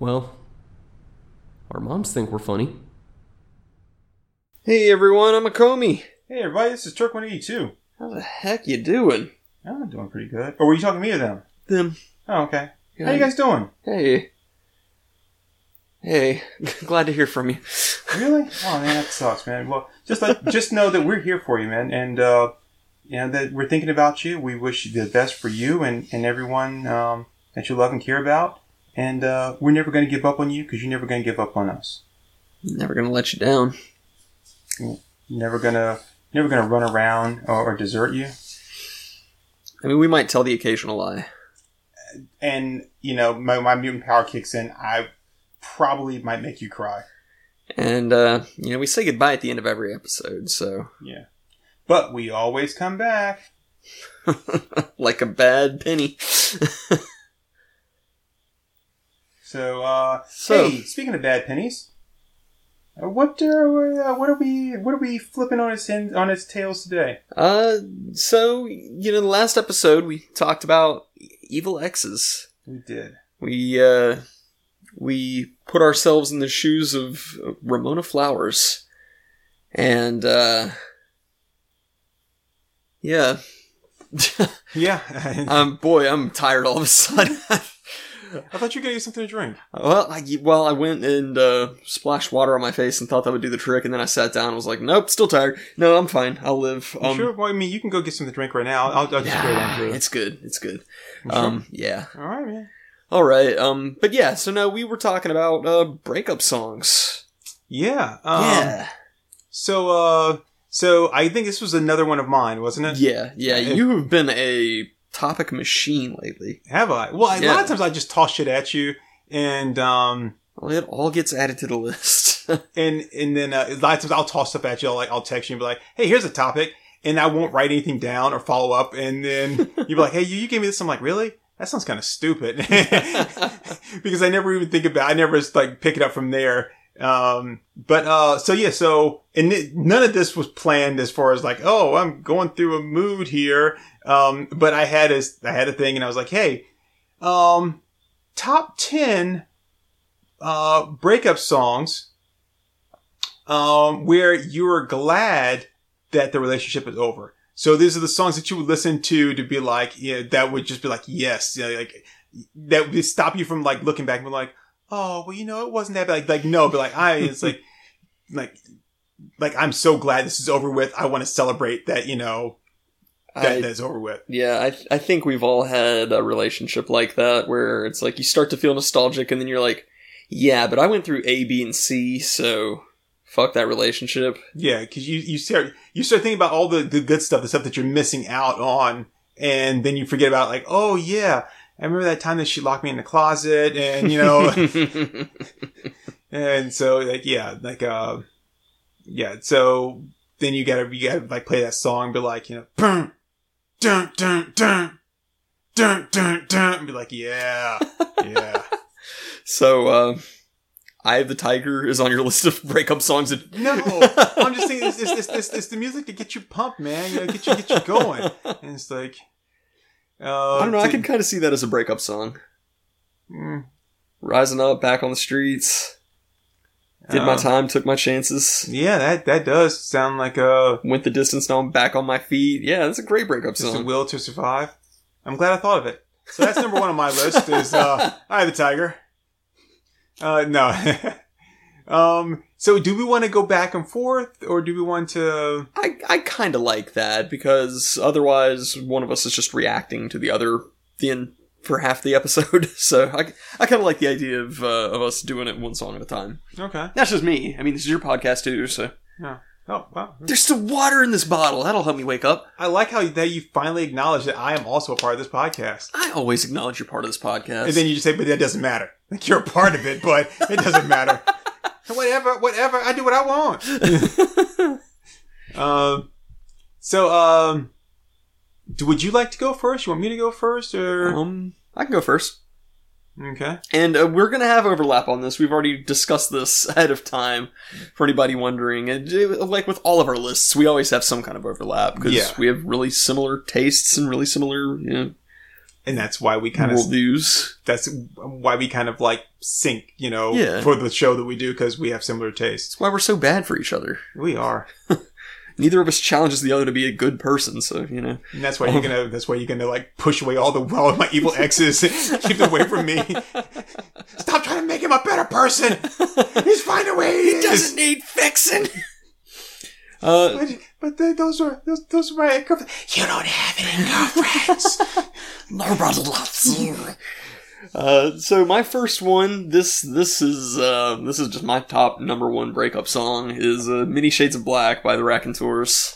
Well, our moms think we're funny. Hey everyone, I'm Akomi. Hey everybody, this is Turk One Eighty Two. How the heck you doing? I'm doing pretty good. Or were you talking to me or them? Them. Oh, okay. How you guys doing? Hey. Hey. Glad to hear from you. Really? Oh man, that sucks, man. Well, just like just know that we're here for you, man, and uh, you know that we're thinking about you. We wish you the best for you and and everyone um, that you love and care about. And uh, we're never going to give up on you because you're never going to give up on us. Never gonna let you down. Never gonna never gonna run around or, or desert you. I mean, we might tell the occasional lie. And you know, my, my mutant power kicks in. I probably might make you cry. And, uh, you know, we say goodbye at the end of every episode, so. Yeah. But we always come back. like a bad penny. So, uh, So- hey, speaking of bad pennies, uh, what are uh, what are we what are we flipping on its end, on its tails today? uh, so, you know, the last episode we talked about evil exes. We did. We, uh, we put ourselves in the shoes of Ramona Flowers. And, uh, yeah. Yeah. um, boy, I'm tired all of a sudden. I thought you gonna get something to drink. well, I, well, I went and, uh, splashed water on my face and thought that would do the trick, and then I sat down and was like, nope, still tired. No, I'm fine. I'll live. You sure? Well, I mean, you can go get something to drink right now. I'll, I'll just go down through it. it's good. It's good. You sure? Um, yeah. All right, man. All right. Um, but yeah, so no, we were talking about, uh, breakup songs. Yeah. Um, yeah. So, uh, so I think this was another one of mine, wasn't it? Yeah, yeah, you have been a topic machine lately. Have I? Well, a lot of times I just toss shit at you, and um, Well, it all gets added to the list. and and then uh, a lot of times I'll toss stuff at you. I'll, like I'll text you and be like, "Hey, here's a topic," and I won't write anything down or follow up. And then you'll be like, "Hey, you, you gave me this." I'm like, "Really? That sounds kind of stupid," because I never even think about. I never just like pick it up from there. Um, but uh, so yeah, so and it, none of this was planned as far as like, oh, I'm going through a mood here. Um, but I had a I had a thing, and I was like, hey, um, top ten uh breakup songs um where you're glad that the relationship is over. So these are the songs that you would listen to to be like, yeah, that would just be like, yes, yeah, like that would stop you from like looking back and be like, oh, well, you know, it wasn't that bad. Like, like no, but like I, it's like, like, like I'm so glad this is over with. I want to celebrate that, you know, that I, that's over with. yeah, I, I think we've all had a relationship like that where it's like you start to feel nostalgic and then you're like, yeah, but I went through A, B, and C, so fuck that relationship. Yeah, because you you start you start thinking about all the the good stuff, the stuff that you're missing out on, and then you forget about like, oh yeah, I remember that time that she locked me in the closet, and you know, and so like yeah, like uh, yeah, so then you gotta you gotta like play that song, be like you know, dun dun dun dun dun dun dun, and be like yeah, yeah. so, uh, Eye of the Tiger is on your list of breakup songs. That- No, I'm just saying it's, it's, it's, it's, it's the music to get you pumped, man. You know, get you get you going. And it's like, uh, I don't know, I can kind of see that as a breakup song. Mm, Rising up, back on the streets. Did my uh, time, took my chances. Yeah, that that does sound like a Went the distance, now I'm back on my feet. Yeah, that's a great breakup just a song. will to survive. I'm glad I thought of it. So that's number one on my list is uh, of the Tiger. Uh, no. um. So do we want to go back and forth, or do we want to? I, I kind of like that because otherwise one of us is just reacting to the other the in, for half the episode. So I, I kind of like the idea of uh, of us doing it one song at a time. Okay. That's just me. I mean, this is your podcast too, so Yeah. Oh wow. there's still water in this bottle. That'll help me wake up. I like how that you finally acknowledge that I am also a part of this podcast. I always acknowledge you're part of this podcast. And then you just say, but that doesn't matter. Like you're a part of it, but it doesn't matter. whatever, whatever. I do what I want. um, so, um, do, would you like to go first? You want me to go first or? um, I can go first. Okay. And uh, we're going to have overlap on this. We've already discussed this ahead of time for anybody wondering. And uh, like with all of our lists, we always have some kind of overlap because Yeah. we have really similar tastes and really similar you know, and that's why we kind of Worldviews. that's why we kind of like sync, you know, Yeah. for the show that we do because we have similar tastes. That's why we're so bad for each other. We are, Neither of us challenges the other to be a good person, so you know. and that's why you're gonna. That's why you're gonna like push away all the all of my evil exes, keep them away from me. Stop trying to make him a better person. He's fine the way he is. Doesn't need fixing. Uh, But, but they, those are those, those are my girlfriends. You don't have any girlfriends. nobody loves you. Uh, so my first one, this this is uh, this is just my top number one breakup song is uh, "Many Shades of Black" by the Raconteurs.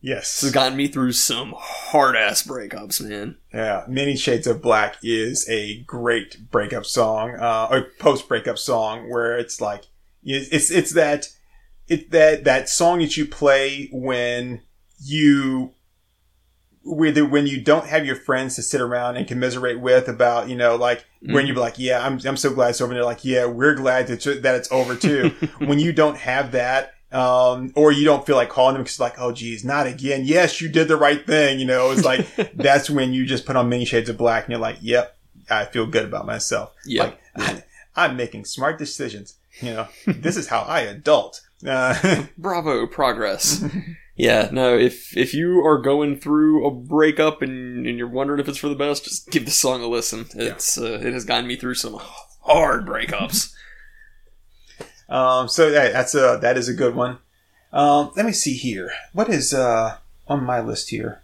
yes. This has gotten me through some hard ass breakups, man. Yeah, Many Shades of Black is a great breakup song, uh, or post breakup song where it's like it's it's that it's that that song that you play when you whether when you don't have your friends to sit around and commiserate with about you know like when you're like yeah I'm I'm so glad it's over and they're like yeah we're glad that that it's over too when you don't have that um, or you don't feel like calling them because like, oh geez, not again. Yes, you did the right thing. You know, it's like, that's when you just put on many shades of black and you're like, yep, I feel good about myself. Yeah. Like, I, I'm making smart decisions. You know, this is how I adult. Uh, Bravo, progress. yeah, no, if if you are going through a breakup and, and you're wondering if it's for the best, just give the song a listen. It's uh, it has gotten me through some hard breakups. um, so that, that's a, that is a good one. Um, let me see here. What is, uh, on my list here?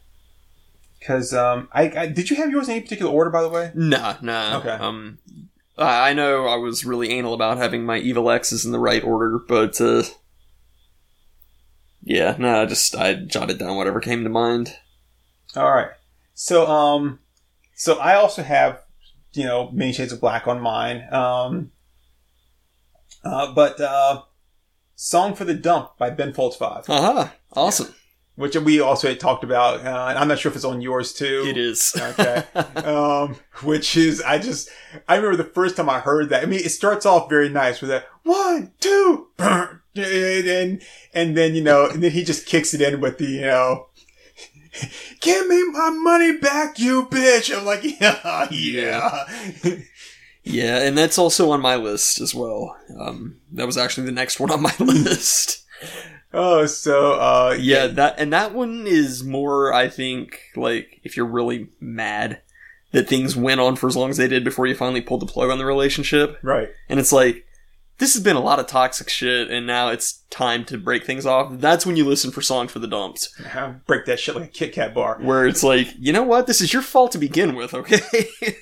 Cause, um, I, I, did you have yours in any particular order, by the way? nah, nah. Okay. Um, I I know I was really anal about having my evil X's in the right order, but uh, yeah, no, I just I jotted down whatever came to mind. All right. So, um, so I also have, you know, many shades of black on mine. Um, uh, but, uh, Song for the Dump by Ben Folds 5, Aha, awesome. which we also had talked about. Uh, and I'm not sure if it's on yours too. It is. Okay. um, which is, I just, I remember the first time I heard that. I mean, it starts off very nice with that one, two, burn, and, and then, you know, and then he just kicks it in with the, you know, give me my money back, you bitch. I'm like, yeah, yeah. Yeah, and that's also on my list as well. Um, that was actually the next one on my list. oh, so, uh, yeah, that and that one is more, I think, like if you're really mad that things went on for as long as they did before you finally pulled the plug on the relationship, right. and it's like this has been a lot of toxic shit, and now it's time to break things off. That's when you listen for Song for the dumps, Break that shit like a Kit Kat bar. where it's like, you know what, this is your fault to begin with, okay?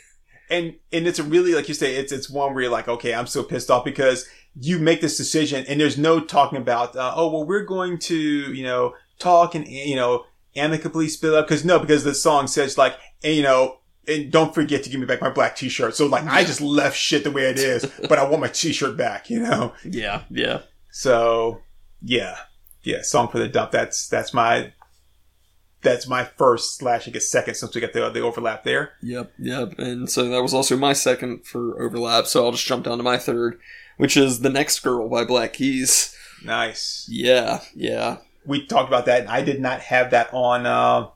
and and it's a really like you say it's it's one where you're like okay i'm so pissed off because you make this decision and there's no talking about uh, oh well we're going to you know talk and you know amicably split up because no because the song says like and, you know and don't forget to give me back my black t-shirt so like i just left shit the way it is but i want my t-shirt back you know yeah, yeah. so yeah yeah song for the dump that's that's my that's my first slash I guess second since we got the the overlap there Yep, yep. And so that was also my second for overlap, so I'll just jump down to my third, which is The Next Girl by Black Keys. nice Yeah, yeah. we talked about that, and I did not have that on uh,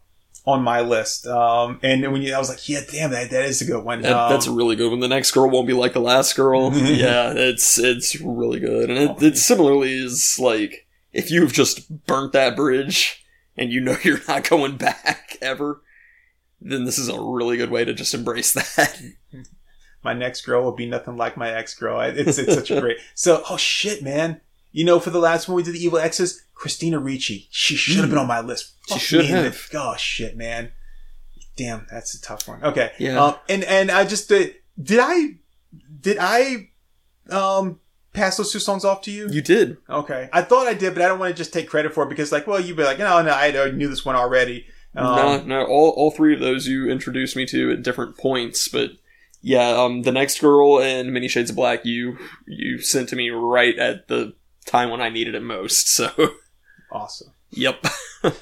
on my list. Um, and when you, I was like, yeah, damn, that that is a good one. That, Um, that's a really good one. The next girl won't be like the last girl. yeah, it's it's really good. And it, it similarly is like if you've just burnt that bridge and you know you're not going back ever, then this is a really good way to just embrace that. my next girl will be nothing like my ex girl. It's it's such a great. So oh shit, man. You know, for the last one we did the Evil Exes, Christina Ricci. She should have been on my list. She should the- have. Oh shit, man. Damn, that's a tough one. Okay. Yeah. Um, and and I just did. Did I? Did I? Um, pass those two songs off to you? You did. Okay. I thought I did, but I don't want to just take credit for it because, like, well, you'd be like, no, no, I knew this one already. Um, no, no, all, all three of those you introduced me to at different points, but yeah, um, the next girl and Many Shades of Black you you sent to me right at the time when I needed it most. So, Awesome. yep.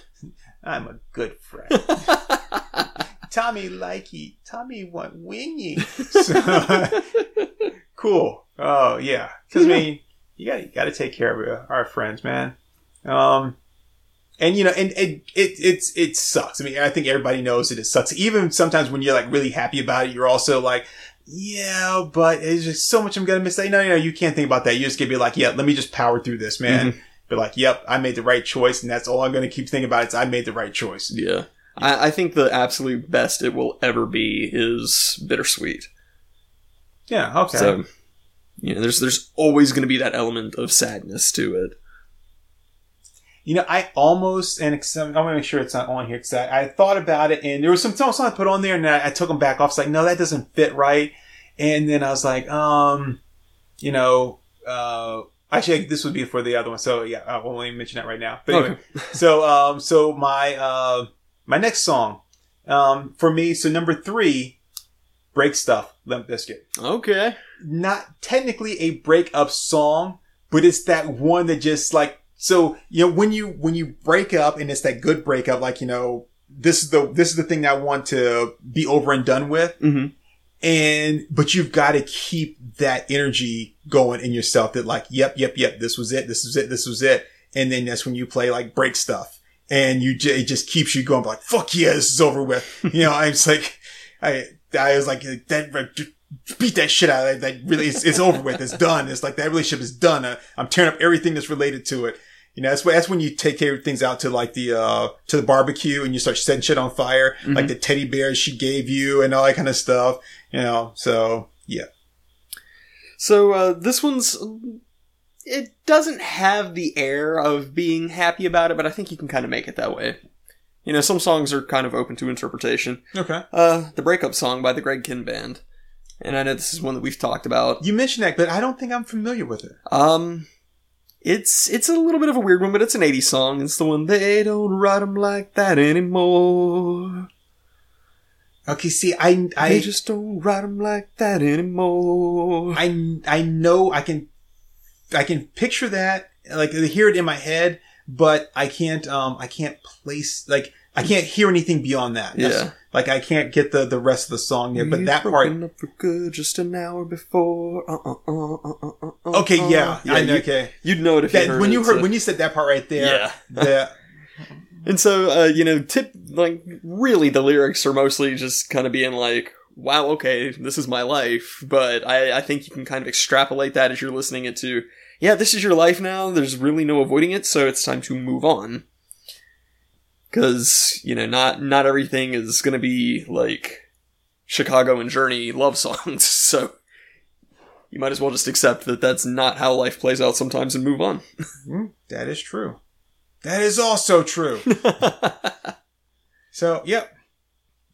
I'm a good friend. Tommy likey. Tommy want wingy. So, cool. Oh yeah. Because I mean, you got you got to take care of uh, our friends, man. Um, And you know, and, and it it's it sucks. I mean, I think everybody knows that it sucks. Even sometimes when you're like really happy about it, you're also like, yeah, but it's just so much I'm gonna miss. No, no, no, you can't think about that. You just gonna be like, yeah, let me just power through this, man. Mm-hmm. Be like, yep, I made the right choice, and that's all I'm gonna keep thinking about. Is I made the right choice. Yeah. I, I think the absolute best it will ever be is bittersweet. Yeah. Okay. So, you know, there's there's always going to be that element of sadness to it. You know, I almost and I'm gonna make sure it's not on here because I, I thought about it and there was some songs I put on there and I, I took them back off. It's like, no, that doesn't fit right. And then I was like, um, you know, uh, actually, this would be for the other one. So yeah, I won't even mention that right now. But anyway, so um, so my uh, my next song, um, for me, so number three, break stuff, Limp Bizkit Okay. not technically a breakup song, but it's that one that just like so you know when you when you break up and it's that good breakup, like you know this is the this is the thing that I want to be over and done with, hmm and but you've got to keep that energy going in yourself. That like, yep, yep, yep, this was it, this was it, this was it, and then that's when you play like break stuff, and you j- it just keeps you going like, fuck yeah, this is over with. you know, I'm just like, I I was like that beat that shit out of that. That really, it's, it's over with. It's done. It's like that relationship is done. I, I'm tearing up everything that's related to it. You know, that's when, that's when you take care of things out to like the, uh, to the barbecue and you start setting shit on fire, like the teddy bears she gave you and all that kind of stuff, you know, so yeah. So uh, this one's it doesn't have the air of being happy about it, but I think you can kind of make it that way. You know, some songs are kind of open to interpretation. Okay. Uh, the breakup song by the Greg Kihn Band, and I know this is one that we've talked about. You mentioned that, but I don't think I'm familiar with it. Um, it's it's a little bit of a weird one, but it's an '80s song. It's the one they don't write 'em like that anymore. Okay, see, I, They I, just don't write them like that anymore. I, I know I can, I can picture that, like hear it in my head, but I can't, um, I can't place, like, I can't hear anything beyond that. That's- Yeah. Like I can't get the, the rest of the song yet, but We've that part, up for good just an hour before. Uh, uh, uh, uh, uh, uh, uh, okay, yeah, yeah I know, you, okay. You'd know it if you That, heard when it, you heard, so- when you said that part right there, Yeah. that, And so, uh, you know, tip, like, really the lyrics are mostly just kind of being like, wow, okay, this is my life. But I, I think you can kind of extrapolate that as you're listening it to, yeah, this is your life now. There's really no avoiding it. So it's time to move on. Cause, you know, not, not everything is gonna be like Chicago and Journey love songs. So you might as well just accept that that's not how life plays out sometimes and move on. Hmm, that is true. That is also true. so, yep.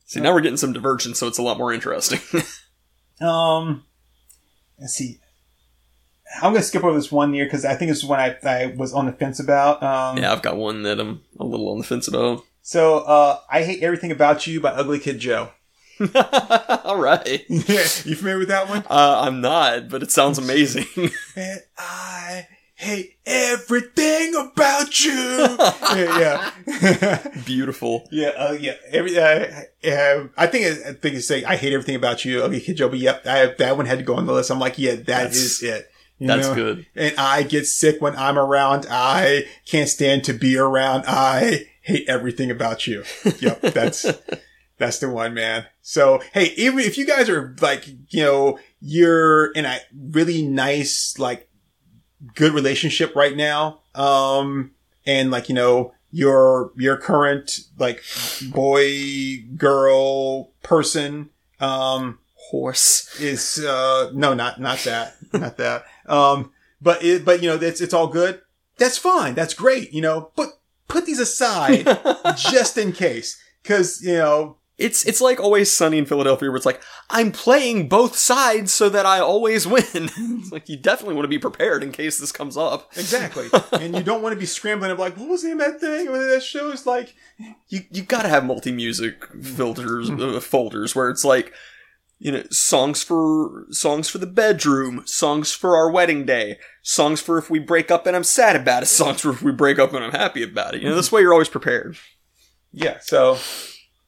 See, now we're getting some divergence, so it's a lot more interesting. Um, let's see. I'm gonna skip over this one year because I think it's one I, I was on the fence about. Um, Yeah, I've got one that I'm a little on the fence about. So, uh, I hate everything about you by Ugly Kid Joe. All right. you familiar with that one? Uh, I'm not, but it sounds amazing. And I hate everything about you. yeah, yeah. Beautiful. Yeah, uh, yeah. Every, uh, uh, I think I think it's saying I hate everything about you. Okay, but yep, I, that one had to go on the list. I'm like, yeah, That's- is it. You That's know? good. And I get sick when I'm around. I can't stand to be around. I hate everything about you. Yep, that's that's the one, man. So hey, even if you guys are like, you know, you're in a really nice, like, good relationship right now, um, and like, you know, your your current like boy girl person, um, Horse. is uh no not not that not that. Um but it but you know it's it's all good. That's fine. That's great you know. But put these aside just in case. Because you know It's it's like always sunny in Philadelphia, where it's like I'm playing both sides so that I always win. it's like you definitely want to be prepared in case this comes up. exactly and you don't want to be scrambling of like what was the name of that thing or that show is like You you gotta have multi music filters uh, folders where it's like you know songs for songs for the bedroom, songs for our wedding day, songs for if we break up and I'm sad about it, songs for if we break up and I'm happy about it. You know this way you're always prepared. yeah so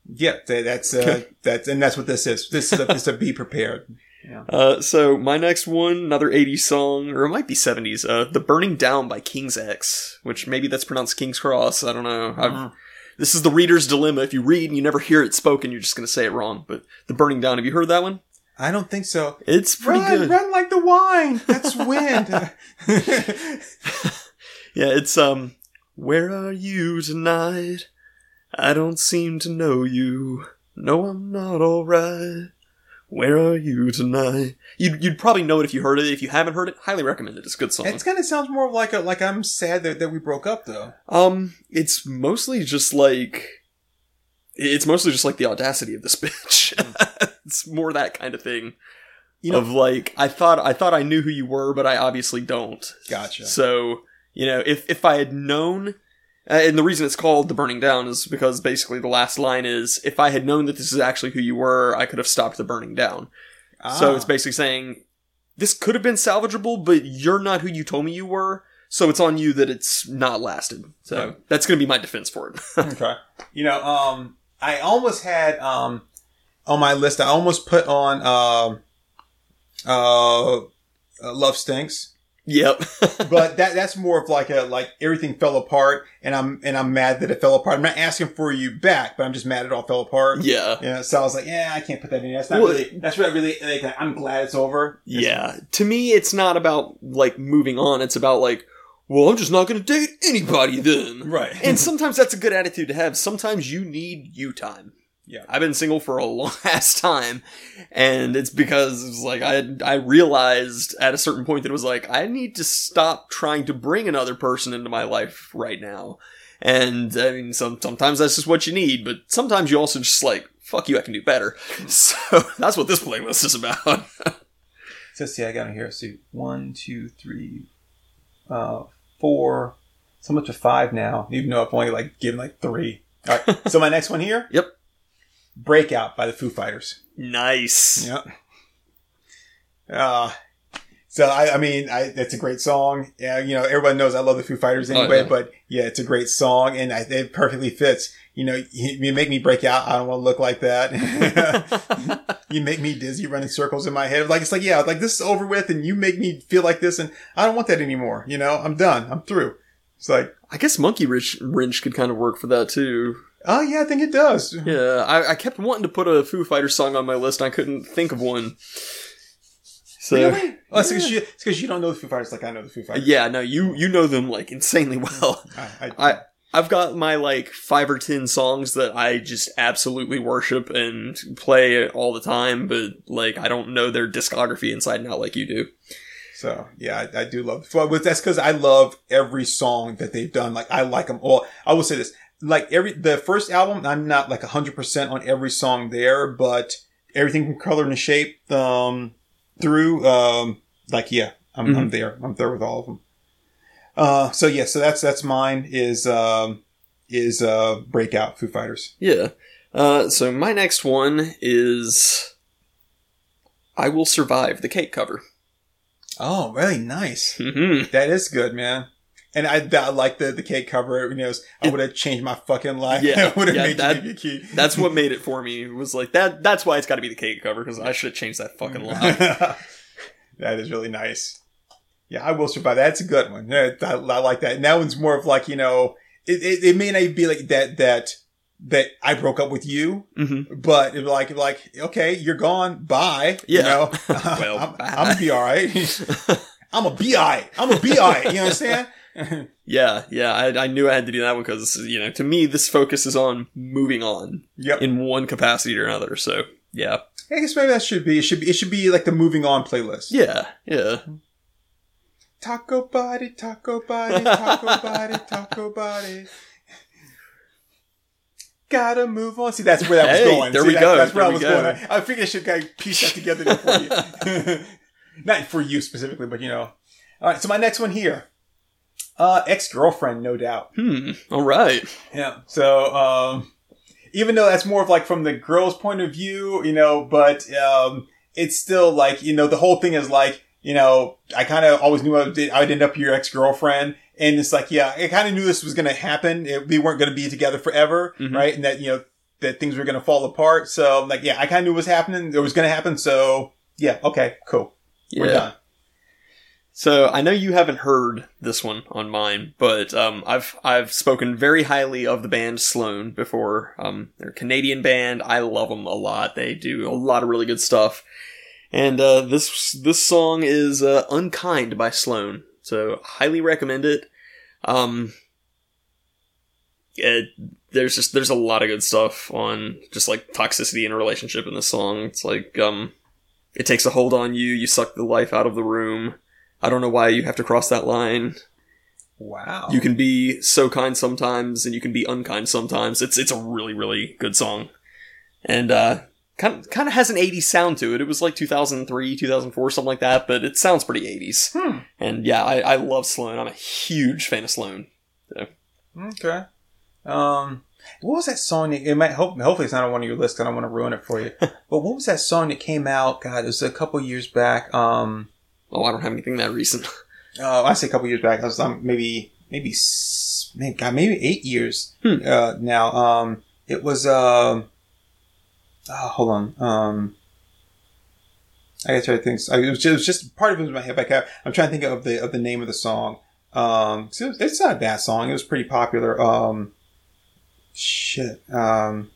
yeah that's uh that's and that's what this is this is a, this is a be prepared Yeah. Uh, so my next one, another 80s song, or it might be 70s, uh, The Burning Down by King's X, which maybe that's pronounced King's Cross, I don't know. I've, Mhm. This is the reader's dilemma. If you read and you never hear it spoken, you're just gonna say it wrong. But The Burning Down, have you heard that one? I don't think so. It's pretty run, good. run like the wine. That's wind. Yeah, it's, um, Where are you tonight? I don't seem to know you. No, I'm not alright. Where are you tonight? You'd, you'd probably know it if you heard it. If you haven't heard it, highly recommend it. It's a good song. it kind of sounds more like a like I'm sad that, that we broke up though. Um, it's mostly just like it's mostly just like the audacity of this bitch. it's more that kind of thing. You know- of like I thought I thought I knew who you were, but I obviously don't. Gotcha. So you know, if if I had known, and the reason it's called the burning down is because basically the last line is if I had known that this is actually who you were, I could have stopped the burning down. So Ah. it's basically saying this could have been salvageable, but you're not who you told me you were. So it's on you that it's not lasted. So that's going to be my defense for it. okay. You know, um, I almost had um on my list. I almost put on um uh, uh Love Stinks, yep. but that that's more of like a like everything fell apart, and I'm and I'm mad that it fell apart. I'm not asking for you back, but I'm just mad it all fell apart. yeah. Yeah, so I was like, yeah, I can't put that in. That's not Well, really. That's not really. Like, I'm glad it's over. Yeah. To me, it's not about like moving on. It's about like, well, I'm just not going to date anybody then. Right. And sometimes that's a good attitude to have. Sometimes you need you time. Yeah. I've been single for a long ass time, and it's because it's like I I realized at a certain point that it was like I need to stop trying to bring another person into my life right now. And I mean, some sometimes that's just what you need, but sometimes you also just like fuck you, I can do better. So that's what this playlist is about. So see, I got in here. See, one, two, three, uh, four. So much to five now, even though I've only like given like three. All right. so my next one here. Yep. Breakout by the Foo Fighters. nice. Yep. Uh, so I, I mean, I, it's a great song. Yeah, you know, everyone knows I love the Foo Fighters Oh, anyway, yeah. but yeah, it's a great song and I, it perfectly fits. You know, you, you make me break out. I don't want to look like that. you make me dizzy running circles in my head. Like, it's like, yeah, like this is over with and you make me feel like this and I don't want that anymore. You know, I'm done. I'm through. It's like, I guess Monkey Wrench, Wrench could kind of work for that too. Oh yeah, I think it does. Yeah, I, I kept wanting to put a Foo Fighters song on my list. And I couldn't think of one. So Really? Oh, it's because you, you don't know the Foo Fighters like I know the Foo Fighters. yeah, no, you you know them like insanely well. I, I, I I've got my like five or ten songs that I just absolutely worship and play all the time, but like I don't know their discography inside and out like you do. So yeah, I, I do love. Well, but that's because I love every song that they've done. Like I like them all. I will say this: like every the first album, I'm not like hundred percent on every song there, but everything from color and shape um, through, um, like yeah, I'm, I'm there. I'm there with all of them. Uh, so yeah, so that's that's mine is um, is uh, breakout Foo Fighters. Yeah. Uh, so my next one is I Will Survive, the cake cover. Oh, really nice. hmm That is good, man. And I, I like the the cake cover. You know, I would have changed my fucking life. Yeah, I would have yeah, made that- you key. That's what made it for me. It was like that. That's why it's got to be the cake cover because I should have changed that fucking line. that is really nice. Yeah, I will survive. That's a good one. Yeah, I, I like that. And that one's more of like you know, it, it, it may not be like that that that I broke up with you, hmm but it like like okay, you're gone. Bye. Yeah. You know? Well, I'm, bye. I'm gonna be all right. I'm a bi. I'm a bi. You understand? Yeah, yeah. I, I knew I had to do that one because you know, to me, this focus is on moving on yep. in one capacity or another. So yeah, I guess maybe that should be. It should be. It should be like the moving on playlist. yeah, yeah. Taco body, taco body, taco body, taco body. Gotta move on. See, that's where that was Hey, going. there See, we that- go, That's where there I was go. going. I, I figured I should kind of piece that together for you. Not for you specifically, but you know. All right. So my next one here, uh, ex girlfriend, no doubt. Hmm. All right. Yeah. So, um, even though that's more of like from the girl's point of view, you know, but, um, it's still like, you know, the whole thing is like, you know, I kind of always knew I would, I would end up your ex-girlfriend. And it's like, yeah, I kind of knew this was going to happen. It, we weren't going to be together forever. Mhm. Right. And that, you know, that things were going to fall apart. So like, yeah, I kind of knew what was happening. It was going to happen. So Yeah. Okay. Cool. We're done. So I know you haven't heard this one on mine, but um, I've I've spoken very highly of the band Sloan before. Um, they're a Canadian band. I love them a lot. They do a lot of really good stuff. And uh, this this song is uh, "Unkind" by Sloan. So highly recommend it. Um, it, there's just there's a lot of good stuff on just like toxicity in a relationship in this song. It's like um, it takes a hold on you. You suck the life out of the room. I don't know why you have to cross that line. Wow. You can be so kind sometimes, and you can be unkind sometimes. It's it's a really really good song, and uh, kind of, kind of has an '80s sound to it. It was like 2003, 2004, something like that, but it sounds pretty '80s. Hmm. And yeah, I, I love Sloan. I'm a huge fan of Sloan. Okay. Um, what was that song? That, it might hope, hopefully it's not on one of your lists. I don't want to ruin it for you. but what was that song that came out? God, it was a couple years back. Um, Oh, I don't have anything that recent. uh, I say a couple years back. I was um, maybe maybe maybe God, maybe eight years Hmm. uh, now. Um, it was um, oh, hold on. Um, I gotta try to think. I- It was just, it was just part of it was my head back out. I'm trying to think of the of the name of the song. Um, so it's, it's not a bad song. It was pretty popular. Um, shit. Um,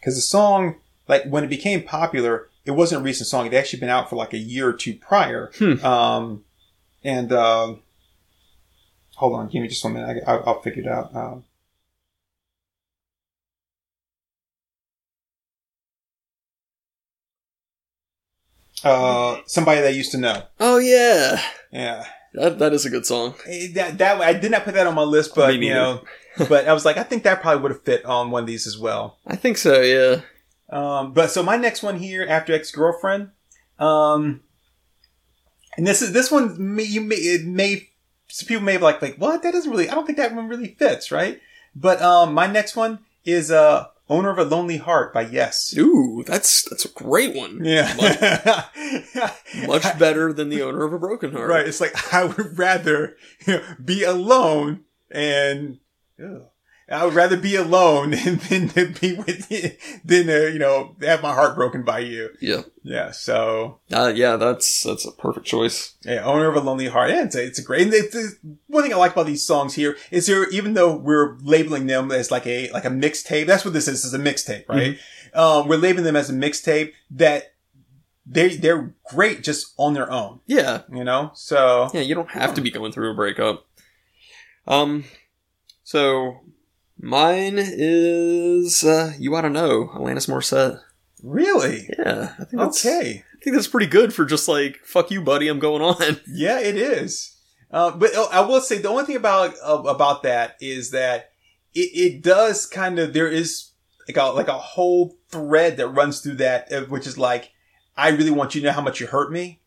because the song, like when it became popular, it wasn't a recent song. It actually been out for like a year or two prior. Hmm. Um, and um, hold on, give me just one minute. I, I'll, I'll figure it out. Um, uh, somebody that I used to know. Oh yeah, Yeah, that that is a good song. Eh, that that I did not put that on my list, but you know, but I was like, I think that probably would have fit on one of these as well. I think so. Yeah. Um, but so my next one here after ex girlfriend, um, and this is this one may, you may it may some people may be like like what that doesn't really I don't think that one really fits right. But um, my next one is uh owner of a lonely heart by Yes. Ooh, that's that's a great one. Yeah, Much better than the owner of a broken heart. right. It's like I would rather you know, be alone and. ugh. I would rather be alone than, than to be with than uh, you know have my heart broken by you. Yeah. Yeah, so Uh, yeah, that's that's a perfect choice. yeah, owner of a lonely heart. Yeah, it's a, it's a great. And it's, it's- one thing I like about these songs here is there, even though we're labeling them as like a like a mixtape, that's what this is. Is a mixtape, right? Um, we're labeling them as a mixtape that they they're great just on their own. Yeah. You know, so Yeah, you don't have to be going through a breakup. Um, so mine is uh, you ought to know Alanis Morissette. really Yeah, I think that's okay. I think that's pretty good for just like fuck you, buddy. I'm going on. Yeah, it is. Uh, but uh, I will say the only thing about uh, about that is that it, it does kind of there is like a like a whole thread that runs through that, uh, which is like I really want you to know how much you hurt me.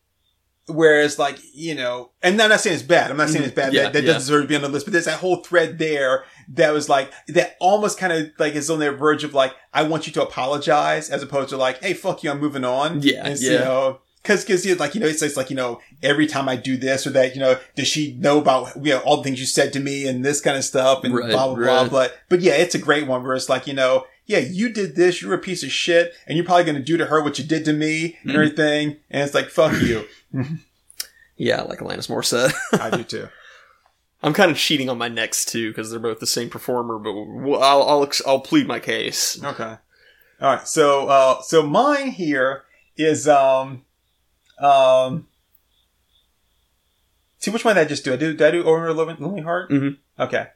Whereas, like you know, and I'm not saying it's bad. I'm not saying it's bad. Yeah, that that yeah. doesn't deserve to be on the list. But there's that whole thread there that was like that almost kind of like is on the verge of like I want you to apologize as opposed to like hey fuck you I'm moving on. Yeah, And, yeah. You know, Cause, cause, you know, like, you know, it's, it's like, you know, every time I do this or that, you know, does she know about, you know, all the things you said to me and this kind of stuff and Right, blah, blah, blah. But, but yeah, it's a great one where it's like, you know, yeah, you did this, you're a piece of shit, and you're probably going to do to her what you did to me and Mhm. everything. And it's like, fuck you. Yeah, I like Alanis Morissette. I do too. I'm kind of cheating on my next two because they're both the same performer, but w- I'll I'll, ex- I'll plead my case. Okay. All right. So, uh, so mine here is, um, um, see which one did I just do? I do, did I do of Lonely Heart? Mhm. Okay.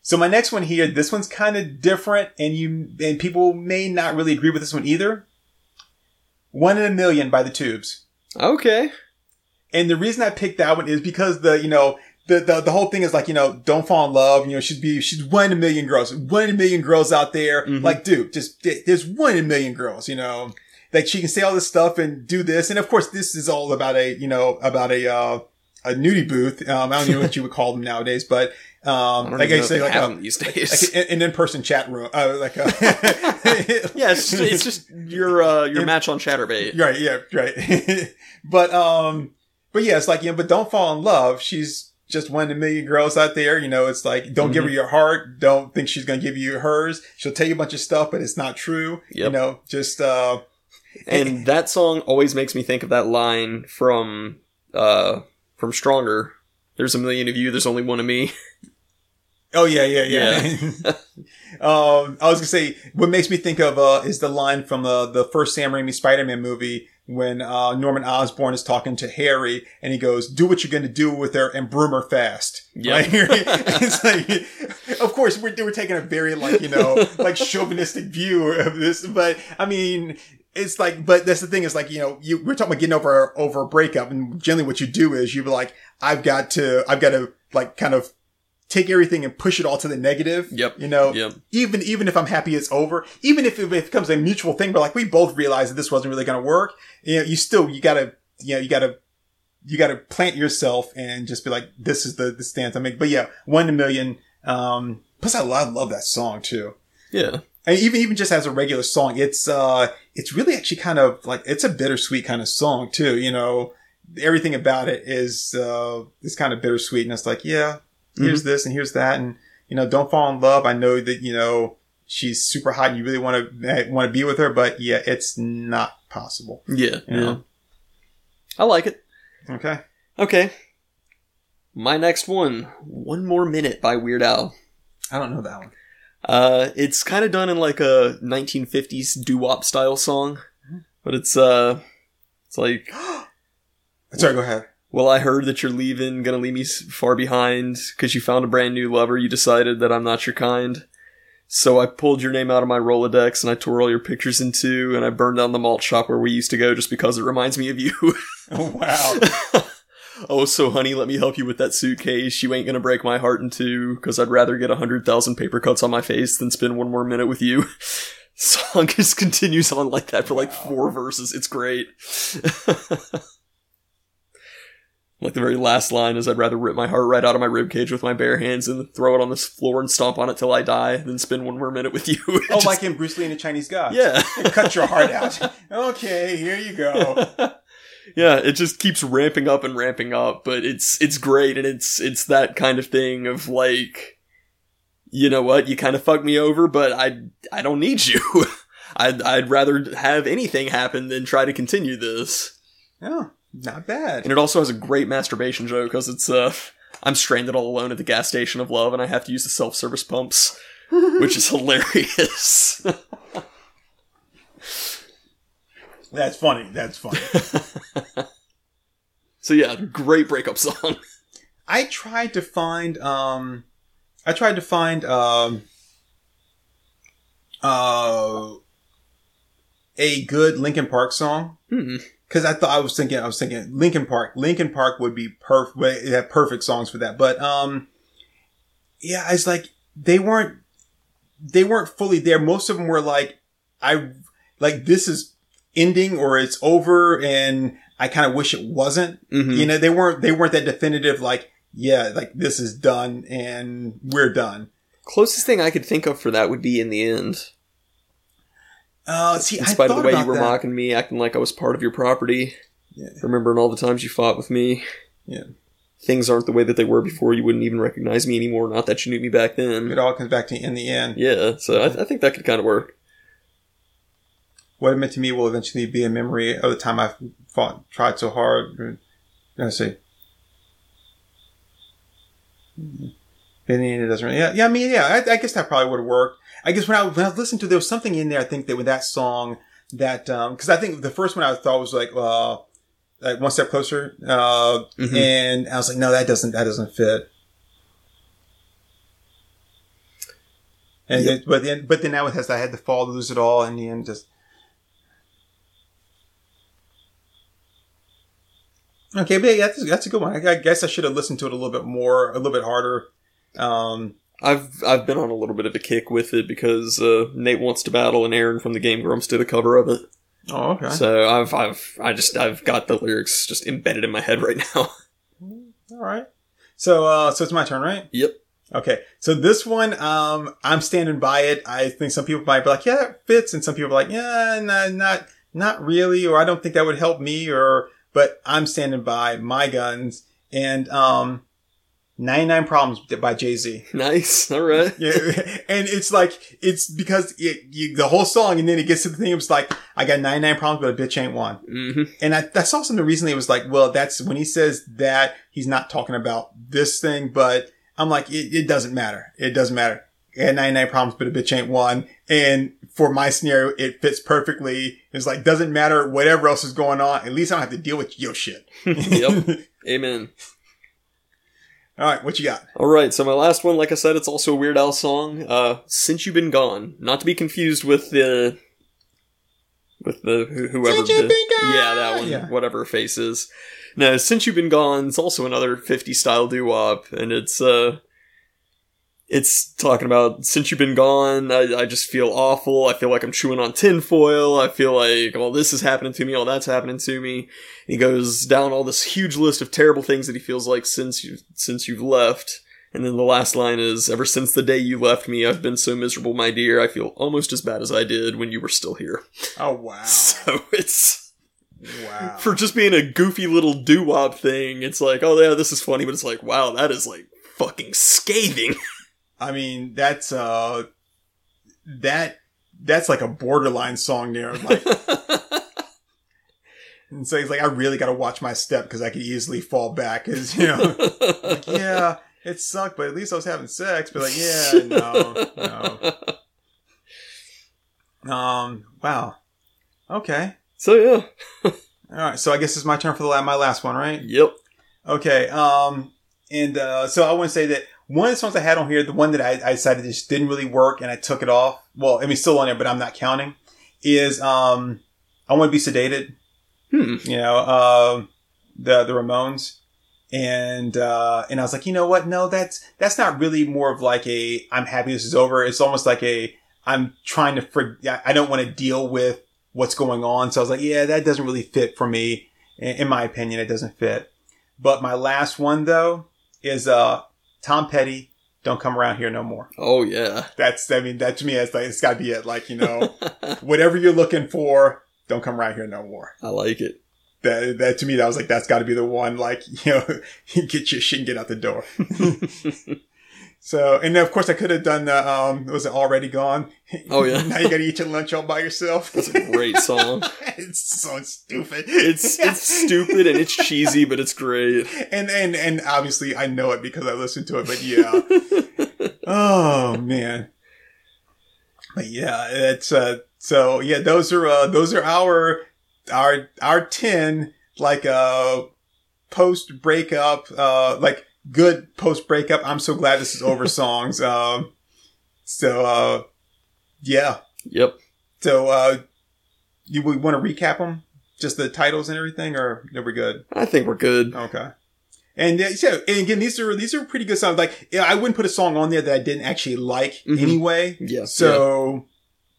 So my next one here, this one's kind of different and you, and people may not really agree with this one either. One in a Million by the Tubes. Okay. And the reason I picked that one is because the, you know, the, the, the whole thing is like, you know, don't fall in love. You know, she'd be, she's one in a million girls, one in a million girls out there. Mhm. Like, dude, just, there's one in a million girls, you know, like she can say all this stuff and do this. And of course, this is all about a, you know, about a, uh, a nudie booth. Um, I don't know what you would call them nowadays, but, um, don't like I say, like a, these like days. a- an in-person chat room, uh, like a, yeah, it's, it's just your uh, your It- match on Chaturbate. Right, yeah, right. but um but yeah, it's like, you know, but don't fall in love. She's just one in a million girls out there. You know, it's like don't give her Mm-hmm. your heart. Don't think she's gonna give you hers. She'll tell you a bunch of stuff, but it's not true. You know, just uh and that song always makes me think of that line from uh from Stronger. There's a million of you. There's only one of me. Oh yeah, yeah, yeah. um, I was gonna say what makes me think of uh, is the line from uh, the first Sam Raimi Spider-Man movie when uh, Norman Osborn is talking to Harry and he goes, "Do what you're gonna do with her and broom her fast." Yep. Right? it's like, of course, we're we're taking a very like you know like chauvinistic view of this, but I mean. It's like, but that's the thing is like, you know, you, we're talking about getting over, over a breakup and generally what you do is you be like, I've got to, I've got to like kind of take everything and push it all to the negative. Yep. You know, Yep. even even if I'm happy it's over, even if it becomes a mutual thing, but like we both realize that this wasn't really going to work, you know, you still you gotta you know you gotta you gotta plant yourself and just be like, this is the the stance I make. But yeah, one in a million. Um, plus I love, love that song too. Yeah. And even even just as a regular song, it's uh it's really actually kind of like it's a bittersweet kind of song too. You know, everything about it is uh is kind of bittersweet, and it's like yeah, here's this and here's that, and you know, don't fall in love. I know that you know she's super hot, and you really want to want to be with her, but yeah, it's not possible. Yeah. You know? Yeah. I like it. Okay. Okay. My next one, One More Minute by Weird Al. I don't know that one. Uh, it's kind of done in like a 1950s doo-wop style song, but it's, uh, it's like, Sorry, go ahead. Well, I heard that you're leaving, gonna leave me far behind, cause you found a brand new lover, you decided that I'm not your kind. So I pulled your name out of my Rolodex and I tore all your pictures in two and I burned down the malt shop where we used to go just because it reminds me of you. Oh wow. oh, so honey, let me help you with that suitcase. You ain't gonna break my heart in two, cause I'd rather get a hundred thousand paper cuts on my face than spend one more minute with you. Song just continues on like that for like four verses. It's great. Like the very last line is I'd rather rip my heart right out of my ribcage with my bare hands and throw it on this floor and stomp on it till I die than spend one more minute with you. Oh, just- like in Bruce Lee and the Chinese God. yeah. Cut your heart out. Okay, here you go. yeah, it just keeps ramping up and ramping up, but it's it's great and it's it's that kind of thing of like you know what, you kind of fucked me over, but I I don't need you. I'd I'd rather have anything happen than try to continue this. Oh, not bad. And it also has a great masturbation joke because it's uh I'm stranded all alone at the gas station of love and I have to use the self-service pumps, which is hilarious. That's funny. That's funny. so yeah, great breakup song. I tried to find um I tried to find um uh a good Linkin Park song Hmm. Cuz I thought I was thinking I was thinking Linkin Park. Linkin Park would be perfect have perfect songs for that. But um yeah it's like they weren't they weren't fully there. Most of them were like I like this is ending or it's over and I kind of wish it wasn't. Mhm. you know they weren't they weren't that definitive like yeah like this is done and we're done. Closest thing I could think of for that would be in the end. Uh see In spite of the way you were that. mocking me, acting like I was part of your property, Yeah. remembering all the times you fought with me. Yeah. Things aren't the way that they were before. You wouldn't even recognize me anymore. Not that you knew me back then. it all comes back to in the end Yeah, so I, I think that could kind of work. what it meant to me will eventually be a memory of the time I fought tried so hard let's see the it doesn't really. Yeah, yeah. I mean, yeah. I, I guess that probably would have worked. I guess when I when I listened to there was something in there. I think that with that song that because I think the first one I thought was like uh like one step closer, uh, Mhm. and I was like, no, that doesn't that doesn't fit. And Yep. it, but then but then now it has I had to fall to lose it all in the end just. Okay, but yeah, that's, that's a good one. I, I guess I should have listened to it a little bit more, a little bit harder. Um, I've I've been on a little bit of a kick with it because uh, NateWantsToBattle and Arin from the Game Grumps did a cover of it. oh, okay. So I've I've I just I've got the lyrics just embedded in my head right now. All right. So, uh, so it's my turn, right? Yep. Okay. So this one, um, I'm standing by it. I think some people might be like, yeah, that fits. And some people are like, yeah, nah, not, not really. Or I don't think that would help me or, but I'm standing by my guns and, um, 99 Problems by Jay Z. Nice. All right. Yeah, and it's like it's because it, you, the whole song, and then it gets to the thing. It's like I got 99 problems, but a bitch ain't one. hmm And I, I saw something recently. It was like, well, that's when he says that he's not talking about this thing, but I'm like, it, it doesn't matter. It doesn't matter. I had 99 problems, but a bitch ain't one. And for my scenario, it fits perfectly. It's like, doesn't matter whatever else is going on. At least I don't have to deal with your shit. Yep. Amen. All right. What you got? All right, so my last one, like I said, it's also a Weird Al song. Uh, "Since You've Been Gone," not to be confused with the with the whoever. Since You've the- Been Gone! Yeah, that one. Yeah. Whatever her face is. No, "Since You've Been Gone" is also another 50 style doo wop, and it's uh, it's talking about since you've been gone, I, I just feel awful. I feel like I'm chewing on tinfoil. I feel like all this is happening to me, all that's happening to me. He goes down all this huge list of terrible things that he feels like since you since you've left. And then the last line is, ever since the day you left me, I've been so miserable, my dear. I feel almost as bad as I did when you were still here. Oh, wow. So it's, Wow. for just being a goofy little doo-wop thing, it's like, oh yeah, this is funny, but it's like, wow, that is like fucking scathing. I mean, that's, uh, that, that's like a borderline song there. Like, and so he's like, I really got to watch my step because I could easily fall back. Cause, you know, like, yeah, it sucked, but at least I was having sex. But like, yeah, no, no. Um, wow. Okay. So yeah. All right. So I guess it's my turn for the la- my last one, right? Yep. Okay. Um, and uh, so I want to say that one of the songs I had on here, the one that I, I decided just didn't really work, and I took it off. Well, I mean, still on there, but I'm not counting. Is um, I want to be sedated. Hmm. You know, um, the the Ramones, and uh, and I was like, you know what? No, that's that's not really more of like a I'm happy this is over. It's almost like a I'm trying to. For, I don't want to deal with what's going on. So I was like, yeah, that doesn't really fit for me. In, in my opinion, it doesn't fit. But my last one though is uh Tom Petty. Don't come around here no more. Oh yeah. That's I mean that to me it's like it's got to be it. Like you know whatever you're looking for, don't come around here no more. I like it. That that to me that was like that's got to be the one. Like you know get your shit and get out the door. So and of course I could have done the um was it already gone? Oh, yeah. now you got to eat your lunch all by yourself. That's a great song. it's so stupid. It's it's stupid and it's cheesy, but it's great. and and and obviously I know it because I listened to it. But yeah, oh man, but yeah, it's uh. So yeah, those are uh those are our our our ten like uh post breakup uh like good post breakup. I'm so glad this is over songs. Um, so uh yeah, Yep. so uh, you we want to recap them, just the titles and everything, or are we good? I think we're good. Okay. And uh, yeah, and again, these are these are pretty good songs. Like, I wouldn't put a song on there that I didn't actually like Mhm. anyway. Yeah. So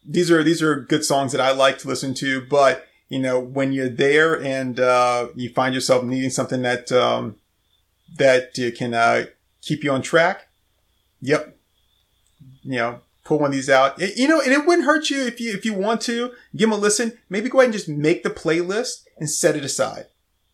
these are these are good songs that I like to listen to. But you know, when you're there and uh, you find yourself needing something that um, that can uh, keep you on track, yep, you know, pull one of these out. It- you know, and it wouldn't hurt you if you if you want to give them a listen. Maybe go ahead and just make the playlist and set it aside.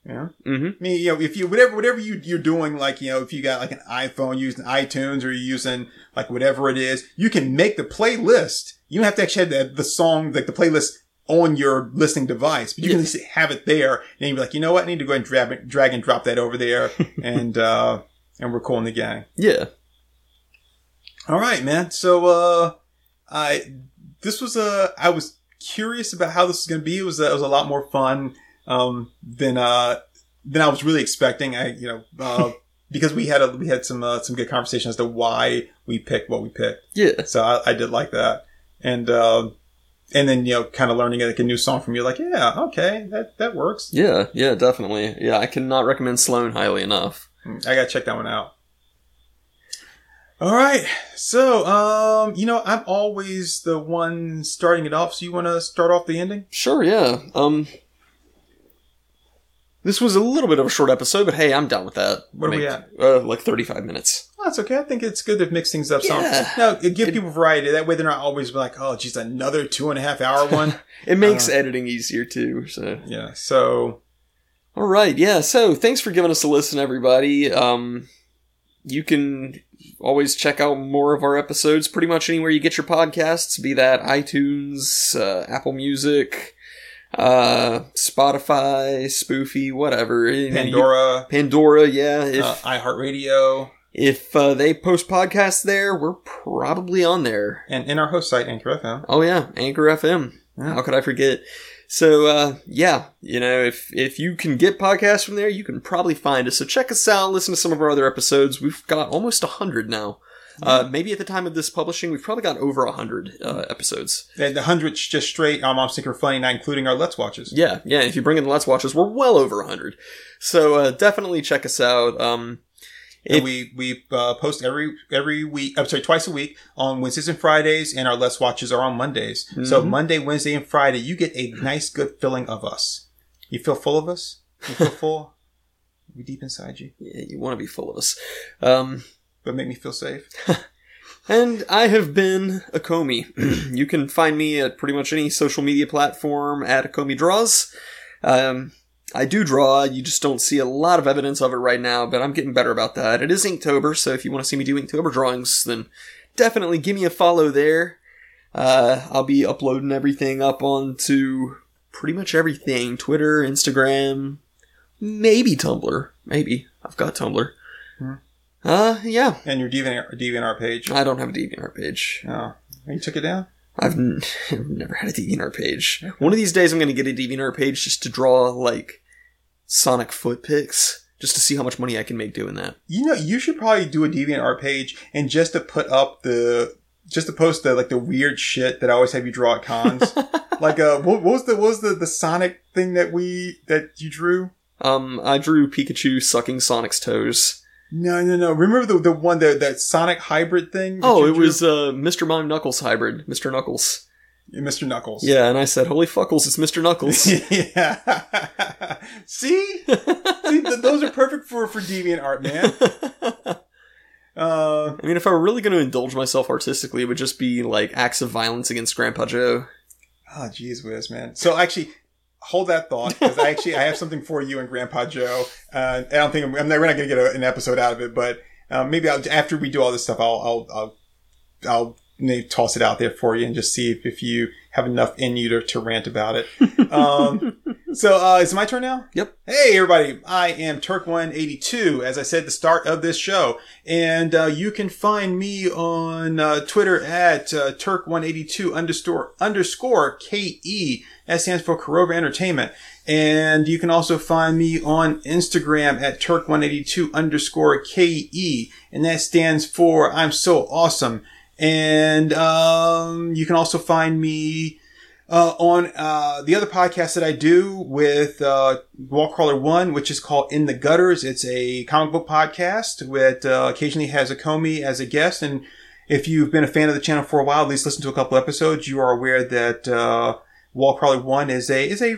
You know? hmm I mean, you know, if you whatever whatever you you're doing, like you know, if you got like an iPhone using iTunes or you're using like whatever it is, you can make the playlist. You don't have to actually have the, the song, like the playlist on your listening device, but you can at least have it there. And you'd be like, you know what, I need to go ahead and drag, it- drag and drop that over there, and uh and we're calling the gang. Yeah. All right, man. So uh I this was a I was curious about how this was going to be. It was a, it was a lot more fun um than uh than I was really expecting. I you know uh because we had a we had some uh, some good conversation as to why we picked what we picked. Yeah. So I, I did like that. And um and then you know kind of learning like a new song from you like, yeah, okay, that that works. Yeah. Yeah. Definitely. Yeah. I cannot recommend Sloan highly enough. I gotta check that one out. All right. So, um, you know, I'm always the one starting it off. So you want to start off the ending? Sure. Yeah. Um. This was a little bit of a short episode, but hey, I'm down with that. What are we Make- at? Uh, like 35 minutes. That's okay. I think it's good to mix things up. some. Yeah. No, it give people variety. That way they're not always like, oh, geez, another two and a half hour one. It makes Uh. editing easier too. So. yeah. So, All right, yeah. So thanks for giving us a listen, everybody. Um, you can always check out more of our episodes pretty much anywhere you get your podcasts, be that iTunes, uh, Apple Music, uh, Spotify, Spoofy, whatever. Know, you- Pandora, Pandora, yeah. If, uh, iHeartRadio, if uh, they post podcasts there, we're probably on there. and in our host site, Anchor FM. Oh yeah, Anchor FM. Yeah. How could I forget? So uh, yeah, you know, if if you can get podcasts from there, you can probably find us. So check us out. Listen to some of our other episodes. We've got almost a hundred now. Uh, maybe at the time of this publishing, we've probably got over a hundred uh, episodes. And the hundreds just straight. Um, I'm thinking funny, not including our Let's Watches. Yeah, yeah. If you bring in the Let's Watches, we're well over a hundred. So uh, definitely check us out. Um, And we we uh, post every every week. I'm sorry, twice a week on Wednesdays and Fridays, and our Let's Watches are on Mondays. So Mhm. Monday, Wednesday, and Friday, you get a nice, good feeling of us. You feel full of us. You feel full. We deep inside you, yeah, you want to be full of us. Um, but make me feel safe. And I have been Akomi. you can find me at pretty much any social media platform at Akomi Draws. Um, I do draw, you just don't see a lot of evidence of it right now, but I'm getting better about that. It is Inktober, so if you want to see me do Inktober drawings, then definitely give me a follow there. Uh, I'll be uploading everything up onto pretty much everything Twitter, Instagram, maybe Tumblr. Maybe. I've got Tumblr. Hmm. Uh, yeah. And your DeviantArt, DeviantArt page. I don't have a DeviantArt page. Oh, you took it down. I've n- I've never had a DeviantArt page. One of these days, I'm going to get a DeviantArt page just to draw like Sonic foot pics, just to see how much money I can make doing that. You know, you should probably do a DeviantArt page and just to put up the, just to post the like the weird shit that I always have you draw at cons. like, uh, what, what was the what was the the Sonic thing that we that you drew? Um, I drew Pikachu sucking Sonic's toes. No, no, no. Remember the the one that that Sonic hybrid thing? Oh, it drew? was uh, Mr. Mime Knuckles hybrid, Mr. Knuckles. Mr. Knuckles. Yeah, and I said, "Holy fuckles, it's Mr. Knuckles." yeah. See, see, th- those are perfect for for deviant art, man. Uh, I mean, if I were really going to indulge myself artistically, it would just be like acts of violence against Grandpa Joe. oh, jeez, whiz, man. So actually, hold that thought because I actually I have something for you and Grandpa Joe. Uh, I don't think I'm, I'm not, we're not going to get a, an episode out of it, but uh, maybe I'll, after we do all this stuff, I'll I'll I'll, I'll maybe toss it out there for you and just see if, if you have enough in you to, to rant about it. Um, so uh, is it my turn now? Yep. Hey everybody, I am Turk182, as I said the start of this show. And uh, you can find me on uh, Twitter at uh, Turk182 underscore, underscore KE. That stands for Korova Entertainment. And you can also find me on Instagram at Turk182 underscore KE. And that stands for I'm so awesome. And um, you can also find me uh, on uh, the other podcast that I do with uh, Wallcrawler One, which is called In the Gutters. It's a comic book podcast that uh, occasionally has Akomi as a guest. And if you've been a fan of the channel for a while, at least listen to a couple episodes, you are aware that uh, Wallcrawler One is a is a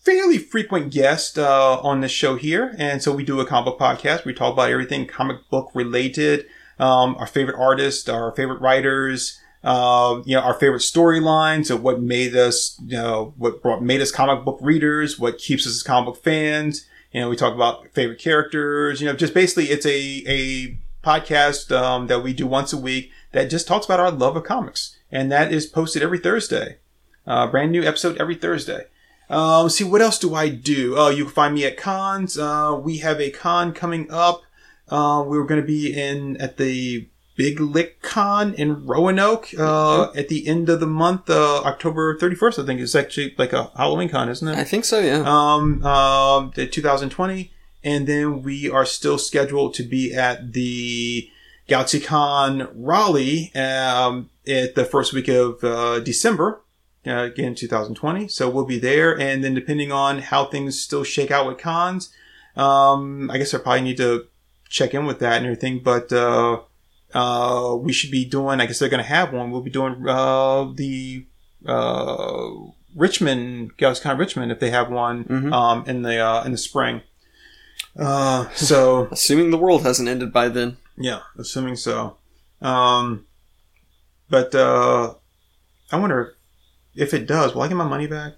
fairly frequent guest uh, on this show here. And so we do a comic book podcast. We talk about everything comic book related, um, our favorite artists, our favorite writers, uh, you know, our favorite storylines of what made us, you know, what brought, made us comic book readers, what keeps us as comic book fans. You know, we talk about favorite characters, you know, just basically it's a, a podcast, um, that we do once a week that just talks about our love of comics. And that is posted every Thursday. Uh, brand new episode every Thursday. Um, see, what else do I do? Oh, you can find me at cons. Uh, we have a con coming up. Uh, we were going to be in at the Big Lick Con in Roanoke uh, at the end of the month, uh, October 31st. I think it's actually like a Halloween con, isn't it? I think so, yeah. um, um, the 2020, and then we are still scheduled to be at the GalaxyCon Raleigh um, at the first week of uh, December. Uh, again, 2020. So we'll be there, and then depending on how things still shake out with cons, um, I guess I probably need to check in with that and everything. But uh, uh, we should be doing. I guess they're going to have one. We'll be doing uh, the uh, Richmond GalaxyCon Richmond if they have one Mhm. um, in the uh, in the spring. Uh, so Assuming the world hasn't ended by then. yeah, assuming so. Um, but uh, I wonder if it does. Will I get my money back?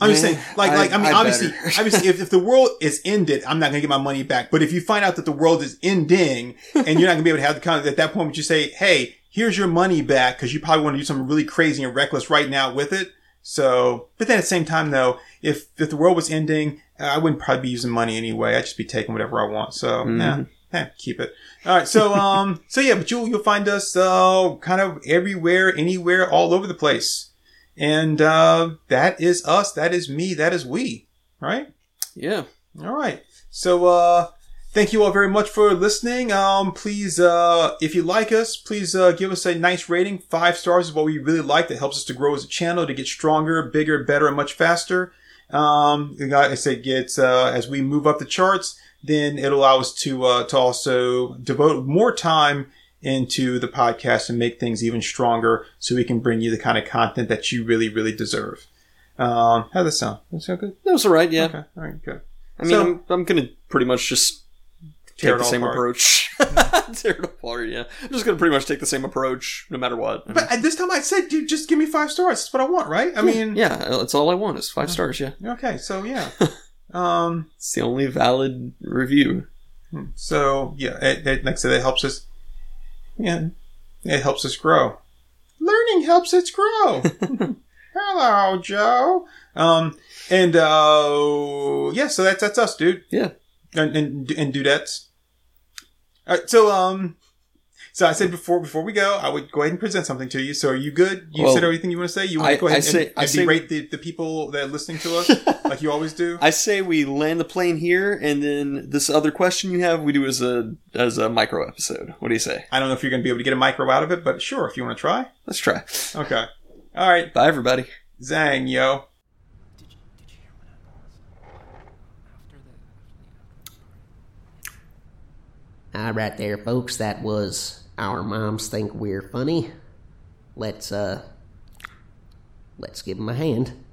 I'm just saying, like, like I mean, I obviously, better. obviously, if, if the world is ended, I'm not gonna get my money back. But if you find out that the world is ending and you're not gonna be able to have the kind at that point, would you say, "Hey, here's your money back"? Because you probably want to do something really crazy and reckless right now with it. So, but then at the same time, though, if if the world was ending, I wouldn't probably be using money anyway. I'd just be taking whatever I want. So, yeah, eh, keep it. All right. So, um, so yeah, but you'll you'll find us uh, kind of everywhere, anywhere, all over the place. And uh, that is us. That is me. That is we. Right? Yeah. All right. So uh, thank you all very much for listening. Um, please, uh, if you like us, please uh, give us a nice rating. Five stars is what we really like. That helps us to grow as a channel, to get stronger, bigger, better, and much faster. Um, like I said, gets uh, as we move up the charts, then it'll allow us to uh, to also devote more time into the podcast and make things even stronger, so we can bring you the kind of content that you really, really deserve. Um, how does that sound? That sound good? That was alright, yeah. Okay. All right. Good. I mean, So- I'm, I'm gonna pretty much just take the same apart. approach. Tear it apart, yeah. I'm just gonna pretty much take the same approach no matter what. But at this time, I said, dude, just give me five stars. That's what I want, right? I mean, yeah, that's all I want is five stars, yeah. okay, so yeah. um, It's the only valid review. so yeah, it, it, like I said, it helps us. Yeah, it helps us grow. Learning helps us grow. Hello, Joe. Um, and uh, yeah, so that's that's us, dude. Yeah. and and, and dudettes. All right, so um, so I said before before we go, I would go ahead and present something to you. So are you good? You Well, said everything you want to say. You want I- to go ahead I say- and, I and say- berate the, the people that are listening to us like you always do. I say we land the plane here, and then this other question you have, we do as a as a micro episode. What do you say? I don't know if you're going to be able to get a micro out of it, but sure, if you want to try. Let's try. Okay. All right, Bye, everybody. Zang, yo. Did you, did you hear what happened after the, All right, there, folks. That was our moms think we're funny. Let's uh, let's give 'em a hand.